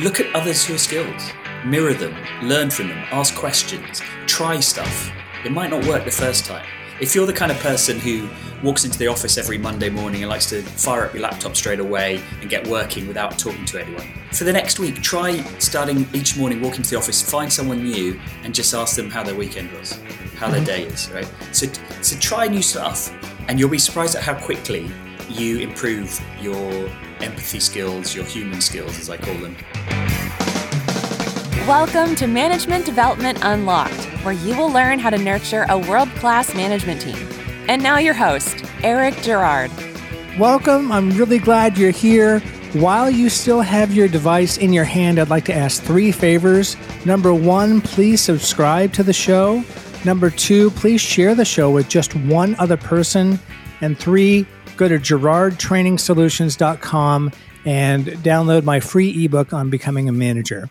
look at others who are skilled, mirror them, learn from them, ask questions, try stuff. It might not work the first time. If you're the kind of person who walks into the office every Monday morning and likes to fire up your laptop straight away and get working without talking to anyone, for the next week, try starting each morning, walking to the office, find someone new, and just ask them how their weekend was, how their mm-hmm. day is, right? So, so try new stuff, and you'll be surprised at how quickly you improve your empathy skills, your human skills, as I call them. Welcome to Management Development Unlocked, where you will learn how to nurture a world class management team. And now, your host, Eric Girard. Welcome. I'm really glad you're here. While you still have your device in your hand, I'd like to ask three favors. Number one, please subscribe to the show. Number two, please share the show with just one other person. And three, go to girardtrainingsolutions.com and download my free ebook on becoming a manager.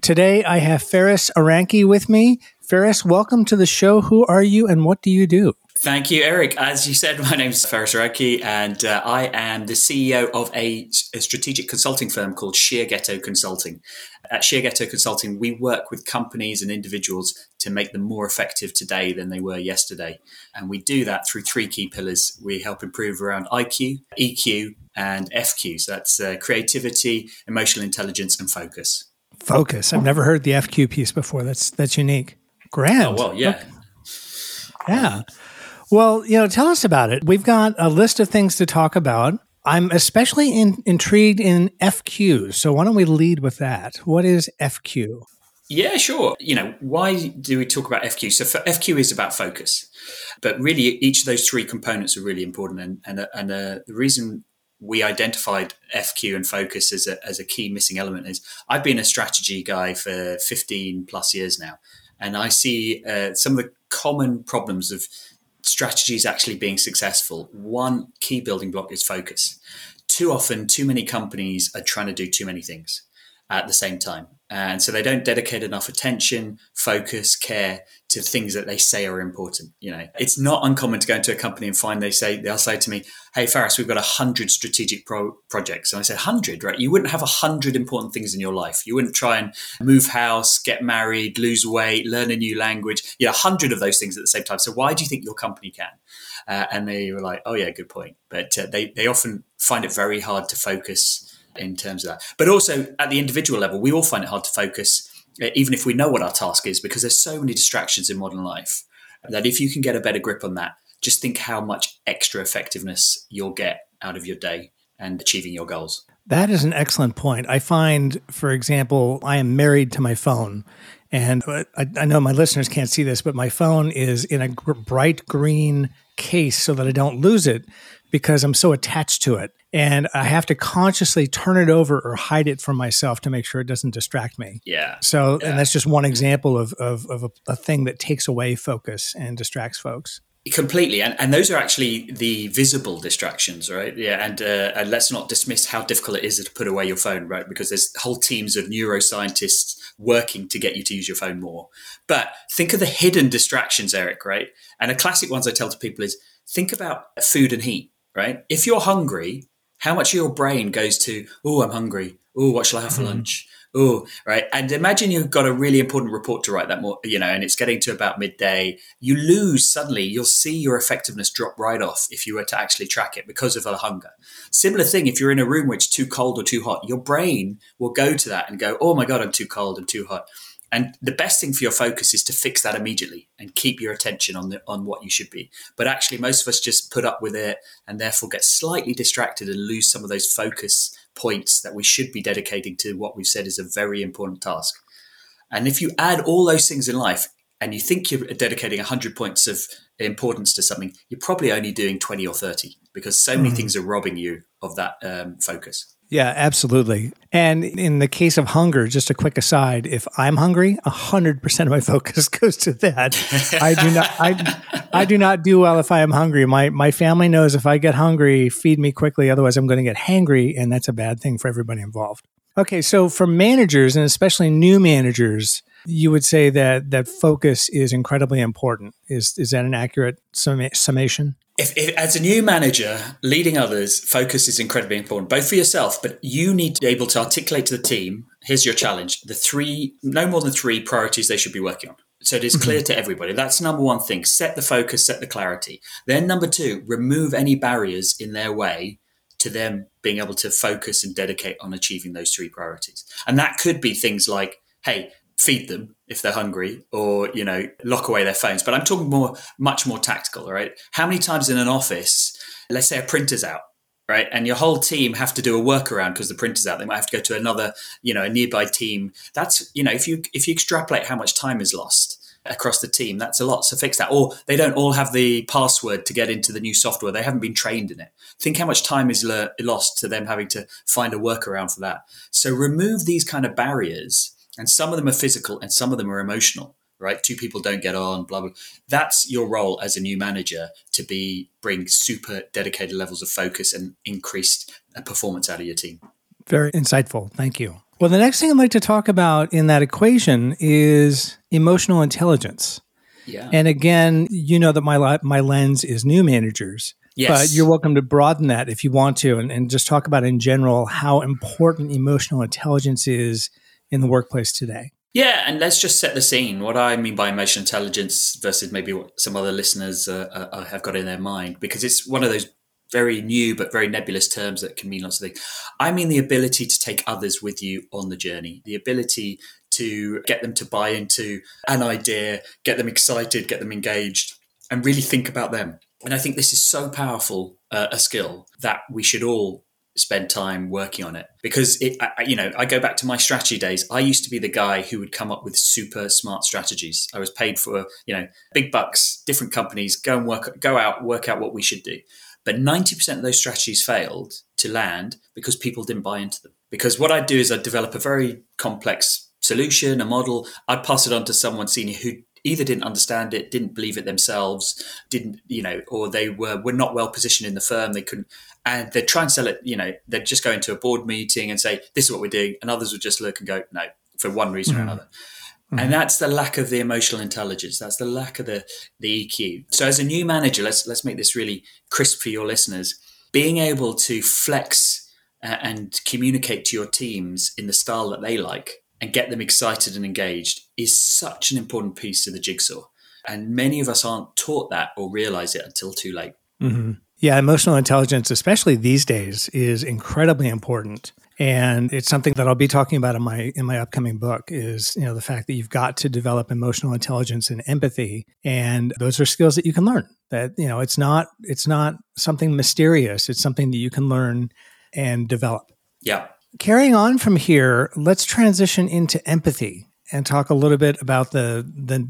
Today, I have Faris Aranki with me. Faris, welcome to the show. Who are you and what do you do? Thank you, Eric. As you said, my name is Faris Aranki, and uh, I am the CEO of a, a, strategic consulting firm called Shiageto Consulting. At Shiageto Consulting, we work with companies and individuals to make them more effective today than they were yesterday. And we do that through three key pillars. We help improve around IQ, EQ, and FQ. So that's uh, creativity, emotional intelligence, and focus. Focus. I've never heard the FQ piece before. That's that's unique. Grand. Oh, well, yeah. Yeah. Well, you know, tell us about it. We've got a list of things to talk about. I'm especially in, intrigued in FQ. So why don't we lead with that? What is FQ? Yeah, sure. You know, why do we talk about FQ? So FQ is about focus, but really each of those three components are really important. And and, and uh, the reason we identified FQ and focus as a, as a key missing element is I've been a strategy guy for 15 plus years now. And I see uh, some of the common problems of strategies actually being successful. One key building block is focus. Too often, too many companies are trying to do too many things at the same time. And so they don't dedicate enough attention, focus, care to things that they say are important. You know, it's not uncommon to go into a company and find they say, they'll say to me, Hey, Faris, we've got a hundred strategic pro- projects. And I said, hundred, right? You wouldn't have a hundred important things in your life. You wouldn't try and move house, get married, lose weight, learn a new language. You know, a hundred of those things at the same time. So why do you think your company can? Uh, and they were like, Oh yeah, good point. But uh, they, they often find it very hard to focus in terms of that. But also at the individual level, we all find it hard to focus, even if we know what our task is, because there's so many distractions in modern life that if you can get a better grip on that, just think how much extra effectiveness you'll get out of your day and achieving your goals. That is an excellent point. I find, for example, I am married to my phone. And uh, I, I know my listeners can't see this, but my phone is in a gr- bright green case so that I don't lose it because I'm so attached to it. And I have to consciously turn it over or hide it from myself to make sure it doesn't distract me. Yeah. So, yeah. and that's just one example of, of, of a, a, thing that takes away focus and distracts folks. Completely, and and those are actually the visible distractions, right? Yeah, and uh, and let's not dismiss how difficult it is to put away your phone, right? Because there's whole teams of neuroscientists working to get you to use your phone more. But think of the hidden distractions, Eric, right? And a classic ones I tell to people is think about food and heat right? If you're hungry, how much of your brain goes to, oh, I'm hungry. Oh, what shall I have for mm. lunch? Oh, right. And imagine you've got a really important report to write that more, you know, and it's getting to about midday. You lose suddenly, you'll see your effectiveness drop right off if you were to actually track it because of the hunger. Similar thing, if you're in a room which is too cold or too hot, your brain will go to that and go, oh my God, I'm too cold, I'm too hot. And the best thing for your focus is to fix that immediately and keep your attention on the on what you should be. But actually, most of us just put up with it and therefore get slightly distracted and lose some of those focus points that we should be dedicating to what we've said is a very important task. And if you add all those things in life and you think you're dedicating 100 points of importance to something, you're probably only doing 20 or 30 because so many mm. things are robbing you of that um, focus. Yeah, absolutely. And in the case of hunger, just a quick aside, if I'm hungry, 100% of my focus goes to that. I do not I I do not do well if I am hungry. My my family knows if I get hungry, feed me quickly, otherwise I'm going to get hangry and that's a bad thing for everybody involved. Okay, so for managers and especially new managers, you would say that that focus is incredibly important. Is is that an accurate summation? If, if, as a new manager, leading others, focus is incredibly important, both for yourself, but you need to be able to articulate to the team. Here's your challenge: the three, no more than three priorities they should be working on. So it is mm-hmm. clear to everybody. That's number one thing. Set the focus, set the clarity. Then number two, remove any barriers in their way to them being able to focus and dedicate on achieving those three priorities. And that could be things like, hey, feed them if they're hungry or you know lock away their phones. But i'm talking more much more tactical right? How many times in an office let's say a printer's out right? And your whole team have to do a workaround because the printer's out. They might have to go to another you know a nearby team. That's you know if you if you extrapolate how much time is lost across the team that's a lot. So fix that. Or they don't all have the password to get into the new software. They haven't been trained in it. Think how much time is le- lost to them having to find a workaround for that. So remove these kind of barriers and some of them are physical and some of them are emotional right? Two people don't get on blah blah. That's your role as a new manager to be bring super dedicated levels of focus and increased uh, performance out of your team. Very insightful. Thank you. Well the next thing i'd like to talk about in that equation is emotional intelligence. Yeah. and again you know that my my lens is new managers. Yes. But you're welcome to broaden that if you want to and, and just talk about in general how important emotional intelligence is in the workplace today. Yeah, and let's just set the scene. What I mean by emotional intelligence versus maybe what some other listeners uh, uh, have got in their mind, because it's one of those very new but very nebulous terms that can mean lots of things. I mean the ability to take others with you on the journey, the ability to get them to buy into an idea, get them excited, get them engaged, and really think about them. And I think this is so powerful uh, a skill that we should all spend time working on it. Because it I, you know i go back to my strategy days. I used to be the guy who would come up with super smart strategies. I was paid for you know big bucks different companies go and work go out work out what we should do. But 90% of those strategies failed to land because people didn't buy into them. Because what i'd do is i'd develop a very complex solution a model. I'd pass it on to someone senior who either didn't understand it, didn't believe it themselves, didn't, you know, or they were were not well positioned in the firm. They couldn't and they'd try and sell it. You know, they'd just go into a board meeting and say, "This is what we're doing," and others would just look and go, "No," for one reason mm-hmm. or another. Mm-hmm. And that's the lack of the emotional intelligence. That's the lack of the the EQ. So, as a new manager, let's let's make this really crisp for your listeners. Being able to flex uh, and communicate to your teams in the style that they like and get them excited and engaged is such an important piece of the jigsaw. And many of us aren't taught that or realize it until too late. Mm-hmm. Yeah, emotional intelligence, especially these days, is incredibly important. And it's something that I'll be talking about in my in my upcoming book is, you know, the fact that you've got to develop emotional intelligence and empathy. And those are skills that you can learn. That, you know, it's not it's not something mysterious. It's something that you can learn and develop. Yeah. Carrying on from here, let's transition into empathy and talk a little bit about the the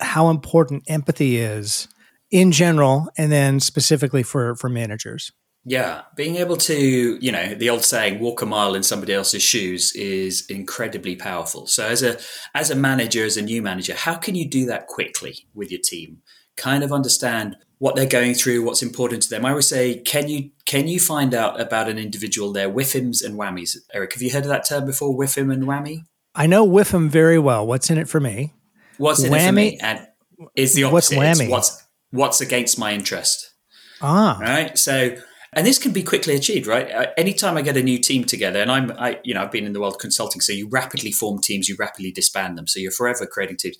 how important empathy is in general and then specifically for for managers? Yeah being able to you know the old saying walk a mile in somebody else's shoes is incredibly powerful. So as a as a manager as a new manager how can you do that quickly with your team? Kind of understand what they're going through what's important to them. I would say can you can you find out about an individual their whiffums and whammies? Eric have you heard of that term before whiffum and whammy? I know whiffum very well. What's in it for me? What's in whammy, it for me and is the opposite. What's whammy? what's what's against my interest. Ah, right. So, and this can be quickly achieved, right? Anytime I get a new team together, and I'm, I, you know, I've been in the world consulting, so you rapidly form teams, you rapidly disband them, so you're forever creating teams.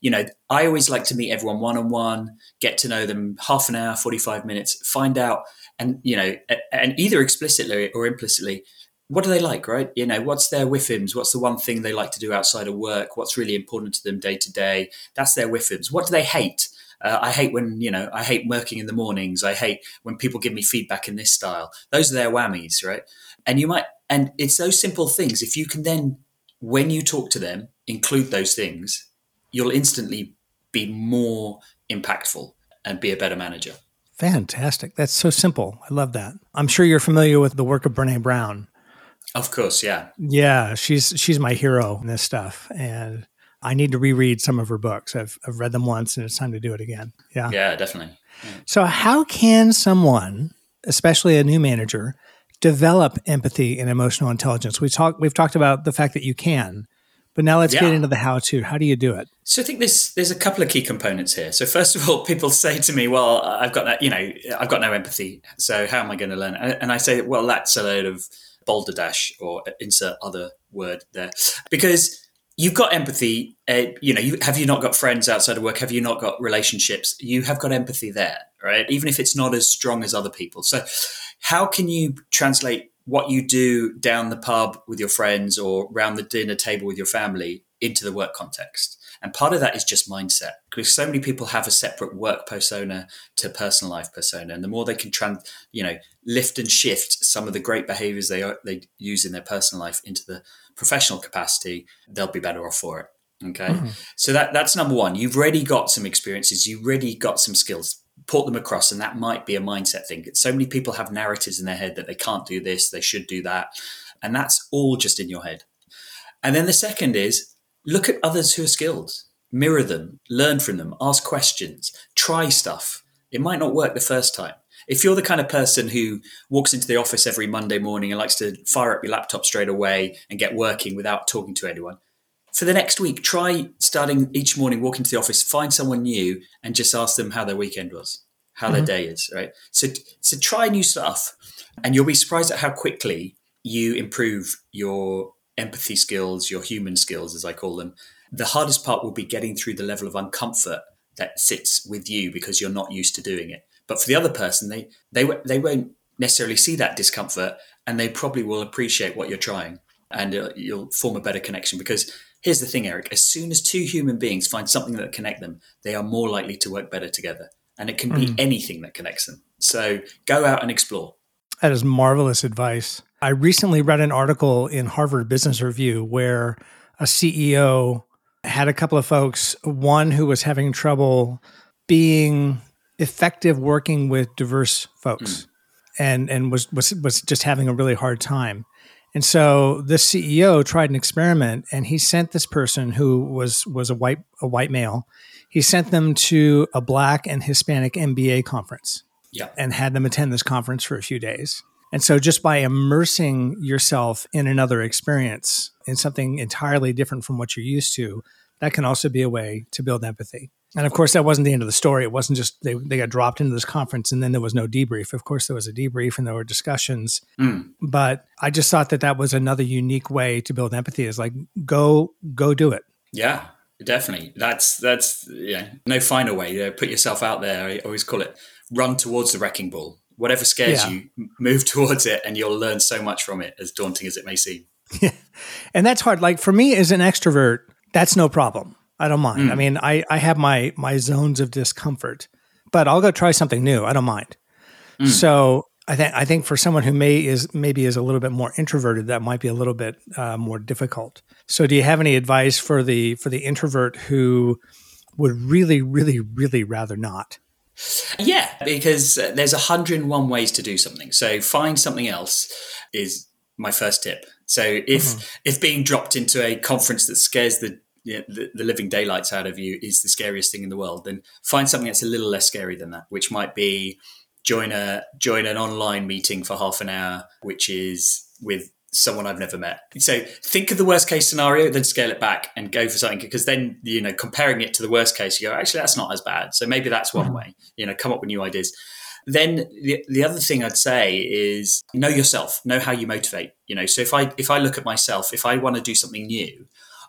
You know, I always like to meet everyone one on one, get to know them half an hour, forty five minutes, find out, and you know, and either explicitly or implicitly, what do they like, right? You know, what's their whiffums? What's the one thing they like to do outside of work? What's really important to them day to day? That's their whiffums. What do they hate? Uh, I hate when, you know, I hate working in the mornings. I hate when people give me feedback in this style. Those are their whammies, right? And you might, and it's those simple things. If you can then, when you talk to them, include those things, you'll instantly be more impactful and be a better manager. Fantastic. That's so simple. I love that. I'm sure you're familiar with the work of Brene Brown. Of course, yeah. Yeah, she's she's my hero in this stuff. And I need to reread some of her books. I've, I've read them once and it's time to do it again. Yeah. Yeah, definitely. Yeah. So, how can someone, especially a new manager, develop empathy and emotional intelligence? We talk, we've talked about the fact that you can, But now let's Yeah. get into the how to. How do you do it? So I think there's there's a couple of key components here. So first of all, people say to me, "Well, I've got that, you know, I've got no empathy. So how am I going to learn?" And and I say, "Well, that's a load of balderdash or insert other word there, because you've got empathy. Uh, you know, you, have you not got friends outside of work? Have you not got relationships? You have got empathy there, right? Even if it's not as strong as other people. So how can you translate what you do down the pub with your friends or round the dinner table with your family into the work context? And part of that is just mindset because so many people have a separate work persona to personal life persona. And the more they can trans, you know, lift and shift some of the great behaviors they are, they use in their personal life into the professional capacity, they'll be better off for it. Okay. Mm-hmm. So that, that's number one. You've already got some experiences. You've already got some skills. Port them across. And that might be a mindset thing. So many people have narratives in their head that they can't do this, they should do that. And that's all just in your head. And then the second is look at others who are skilled, mirror them, learn from them, ask questions, try stuff. It might not work the first time. If you're the kind of person who walks into the office every Monday morning and likes to fire up your laptop straight away and get working without talking to anyone, for the next week, try starting each morning, walk into the office, find someone new, and just ask them how their weekend was, how their mm-hmm. day is. Right. So, so try new stuff, and you'll be surprised at how quickly you improve your empathy skills, your human skills, as I call them. The hardest part will be getting through the level of uncomfort that sits with you because you're not used to doing it. But for the other person, they they they won't necessarily see that discomfort, and they probably will appreciate what you're trying, and uh, you'll form a better connection. Because here's the thing, Eric: as soon as two human beings find something that connect them, they are more likely to work better together, and it can be anything that connects them. So go out and explore. That is marvelous advice. I recently read an article in Harvard Business Review where a CEO had a couple of folks, one who was having trouble being effective working with diverse folks mm. and and was was was just having a really hard time. And so this CEO tried an experiment and he sent this person who was was a white a white male, he sent them to a black and Hispanic MBA conference Yeah. and had them attend this conference for a few days. And so just by immersing yourself in another experience, in something entirely different from what you're used to, that can also be a way to build empathy. And of course, that wasn't the end of the story. It wasn't just they, they got dropped into this conference and then there was no debrief. Of course, there was a debrief and there were discussions. Mm. But I just thought that that was another unique way to build empathy is like, go, go do it. Yeah, definitely. That's that's yeah. No finer way. You know, put yourself out there. I always call it run towards the wrecking ball. Whatever scares Yeah. you, move towards it, and you'll learn so much from it. As daunting as it may seem. Yeah. and that's hard. Like for me as an extrovert, that's no problem. I don't mind. I mm. mean, I, I have my my zones of discomfort, but I'll go try something new. I don't mind. Mm. So I think I think for someone who may is maybe is a little bit more introverted, that might be a little bit uh, more difficult. So do you have any advice for the for the introvert who would really, really, really rather not? Yeah, because there's a hundred and one ways to do something. So find something else is my first tip. So if mm-hmm. if being dropped into a conference that scares the, you know, the the living daylights out of you is the scariest thing in the world, then find something that's a little less scary than that, which might be join a join an online meeting for half an hour, which is with someone I've never met. So think of the worst case scenario, then scale it back and go for something because then you know comparing it to the worst case, you go actually that's not as bad. So maybe that's one hmm. way. You know, come up with new ideas. Then the, the other thing I'd say is know yourself, know how you motivate. You know, so if I if I look at myself, if I want to do something new,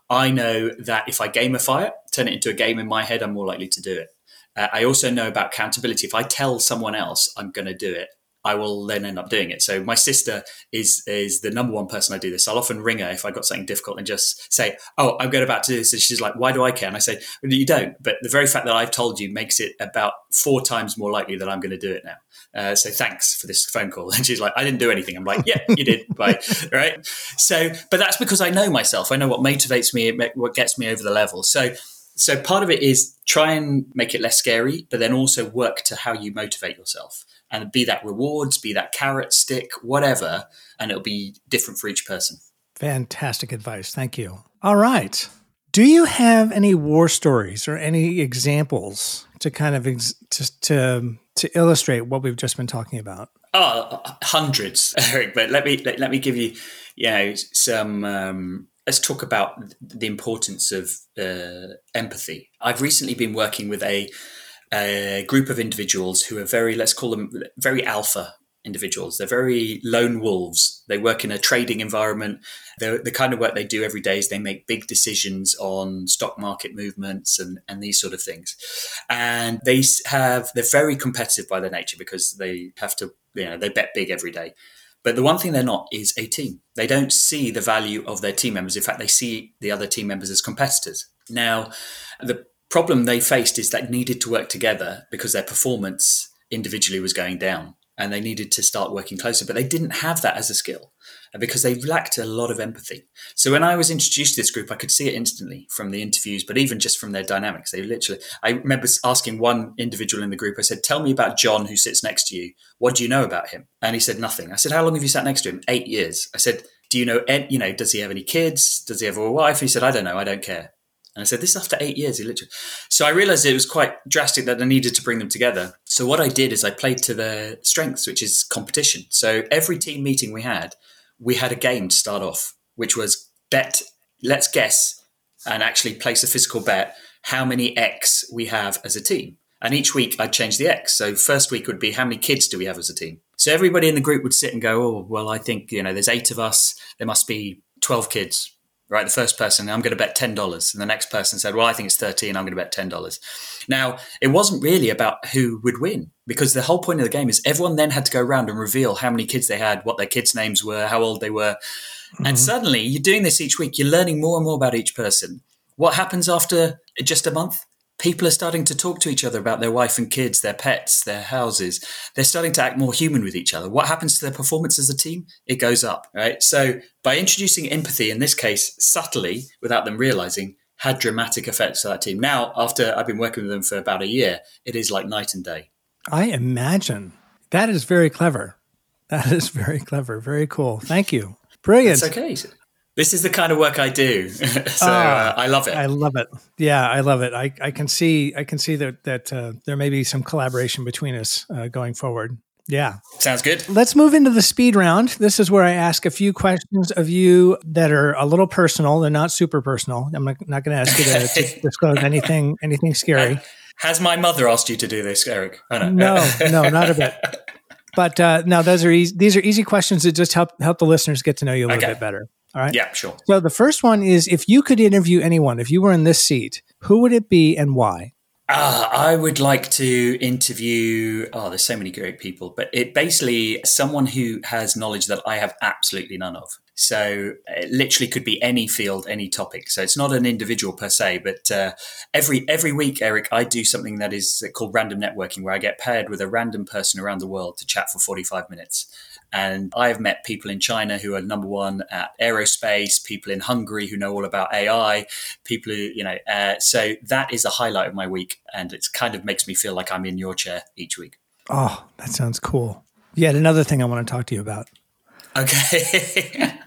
I know that if I gamify it, turn it into a game in my head, I'm more likely to do it. Uh, I also know about accountability. If I tell someone else I'm going to do it, I will then end up doing it. So my sister is is the number one person I do this. I'll often ring her if I got something difficult and just say, "Oh, I'm going about to do this," and she's like, "Why do I care?" And I say, well, "You don't." But the very fact that I've told you makes it about four times more likely that I'm going to do it now. Uh, so thanks for this phone call. And she's like, "I didn't do anything." I'm like, "Yeah, you did." Bye. Right. So, but that's because I know myself. I know what motivates me, what gets me over the level. So so part of it is try and make it less scary, but then also work to how you motivate yourself. And be that rewards, be that carrot, stick, whatever, and it'll be different for each person. Fantastic advice. Thank you. All right. Do you have any war stories or any examples to kind of ex- just to to illustrate what we've just been talking about? Oh, hundreds, Eric. But let me let, let me give you, you know, some um, let's talk about the importance of uh, empathy. I've recently been working with a, a group of individuals who are very, let's call them very alpha individuals. They're very lone wolves. They work in a trading environment. The kind of work they do every day is they make big decisions on stock market movements and, and these sort of things. And they have they're very competitive by their nature because they have to you know they bet big every day. But the one thing they're not is a team. They don't see the value of their team members. In fact, they see the other team members as competitors. Now, the problem they faced is that needed to work together because their performance individually was going down and they needed to start working closer, but they didn't have that as a skill because they lacked a lot of empathy. So when I was introduced to this group, I could see it instantly from the interviews, but even just from their dynamics. They literally, I remember asking one individual in the group, I said, Tell me about John who sits next to you. What do you know about him? And he said, Nothing. I said, How long have you sat next to him? Eight years. I said, Do you know, eh, you know, does he have any kids? Does he have a wife? He said, I don't know. I don't care. And I said, this is after eight years, he literally. So I realized it was quite drastic that I needed to bring them together. So what I did is I played to their strengths, which is competition. So every team meeting we had, we had a game to start off, which was bet, let's guess, and actually place a physical bet how many X we have as a team. And each week I'd change the X. So first week would be how many kids do we have as a team? So everybody in the group would sit and go, oh, well, I think, you know, there's eight of us. There must be 12 kids right? The first person, I'm going to bet $10. And the next person said, well, I think it's 13. I'm going to bet $10. Now, it wasn't really about who would win because the whole point of the game is everyone then had to go around and reveal how many kids they had, what their kids' names were, how old they were. Mm-hmm. And suddenly you're doing this each week. You're learning more and more about each person. What happens after just a month? People are starting to talk to each other about their wife and kids, their pets, their houses. They're starting to act more human with each other. What happens to their performance as a team? It goes up, right? So by introducing empathy, in this case, subtly, without them realizing, had dramatic effects to that team. Now, after I've been working with them for about a year, it is like night and day. I imagine. That is very clever. That is very clever. Very cool. Thank you. Brilliant. It's okay. This is the kind of work I do, so uh, I love it. I love it. Yeah, I love it. I, I can see I can see that that uh, there may be some collaboration between us uh, going forward. Yeah, sounds good. Let's move into the speed round. This is where I ask a few questions of you that are a little personal. They're not super personal. I'm not, not going to ask you to, to disclose anything anything scary. Has my mother asked you to do this, Eric? No, no, no, not a bit. But uh, no, those are easy. These are easy questions that just help help the listeners get to know you a little okay. bit better. All right. Yeah, sure. So the first one is if you could interview anyone, if you were in this seat, who would it be and why? Uh, I would like to interview. Oh, there's so many great people, but it basically someone who has knowledge that I have absolutely none of. So it literally could be any field, any topic. So it's not an individual per se, but uh, every every week, Eric, I do something that is called random networking, where I get paired with a random person around the world to chat for 45 minutes. And I have met people in China who are number one at aerospace, people in Hungary who know all about AI, people who, you know, uh, so that is a highlight of my week. And it kind of makes me feel like I'm in your chair each week. Oh, that sounds cool. Yet another thing I want to talk to you about. Okay.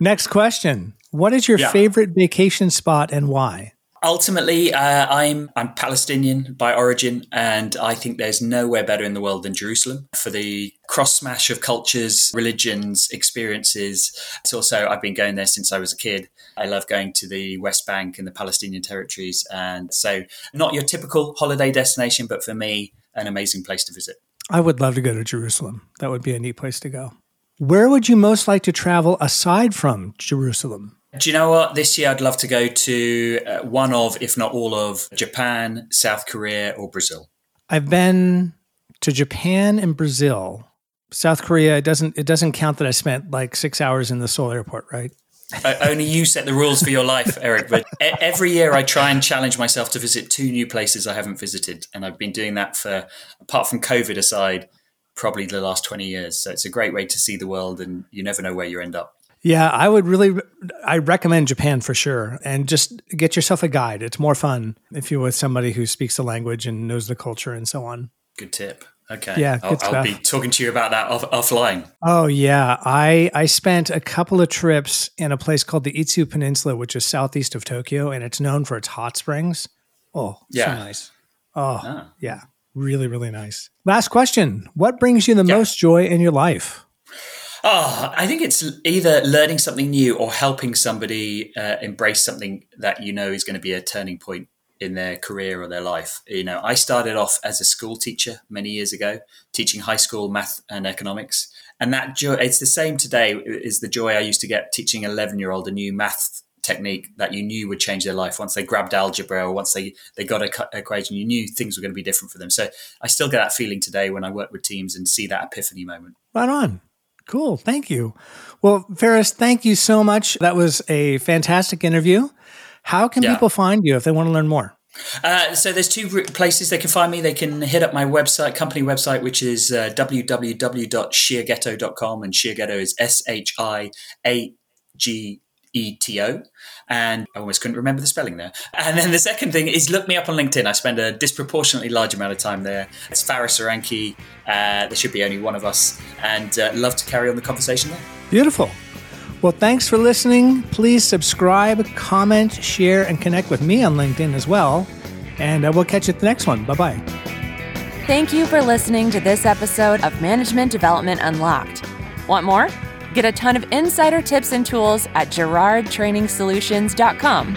Next question. What is your yeah. favorite vacation spot and why? ultimately, uh, I'm I'm Palestinian by origin, and I think there's nowhere better in the world than Jerusalem for the cross smash of cultures, religions, experiences. It's also I've been going there since I was a kid. I love going to the West Bank and the Palestinian territories, and so not your typical holiday destination, but for me, an amazing place to visit. I would love to go to Jerusalem. That would be a neat place to go. Where would you most like to travel aside from Jerusalem? Do you know what? This year I'd love to go to uh, one of, if not all of, Japan, South Korea, or Brazil. I've been to Japan and Brazil. South Korea it doesn't it doesn't count that I spent like six hours in the Seoul airport, right? only you set the rules for your life, Eric. But every year I try and challenge myself to visit two new places I haven't visited, and I've been doing that for, apart from COVID aside, probably the last twenty years. So it's a great way to see the world, and you never know where you end up. Yeah, I would really I recommend Japan for sure and just get yourself a guide. It's more fun if you're with somebody who speaks the language and knows the culture and so on. Good tip. Okay. Yeah, I'll, I'll, be talking to you about that off, offline. Oh yeah, I I spent a couple of trips in a place called the Izu Peninsula, which is southeast of Tokyo, and it's known for its hot springs. Oh, yeah, so nice. Oh, ah. yeah, really, really nice. Last question: What brings you the yeah. most joy in your life? Oh, I think it's either learning something new or helping somebody uh, embrace something that you know is going to be a turning point in their career or their life. You know, I started off as a school teacher many years ago, teaching high school math and economics. And that joy, it's the same today is the joy I used to get teaching 11 year old a new math technique that you knew would change their life once they grabbed algebra or once they, they got a equation, you knew things were going to be different for them. So I still get that feeling today when I work with teams and see that epiphany moment. Right on. Cool. Thank you. Well, Faris, thank you so much. That was a fantastic interview. How can yeah. people find you if they want to learn more? Uh, so there's two places they can find me. They can hit up my website, company website, which is uh, www.shiageto.com, and Shiageto is S H I A G E T O. And I almost couldn't remember the spelling there. And then the second thing is look me up on LinkedIn. I spend a disproportionately large amount of time there. It's Faris Aranki. Uh, there should be only one of us, and uh, love to carry on the conversation there. Beautiful. Well, thanks for listening. Please subscribe, comment, share, and connect with me on LinkedIn as well. And uh, we'll catch you at the next one. Bye bye. Thank you for listening to this episode of Management Development Unlocked. Want more? Get a ton of insider tips and tools at girardtrainingsolutions.com.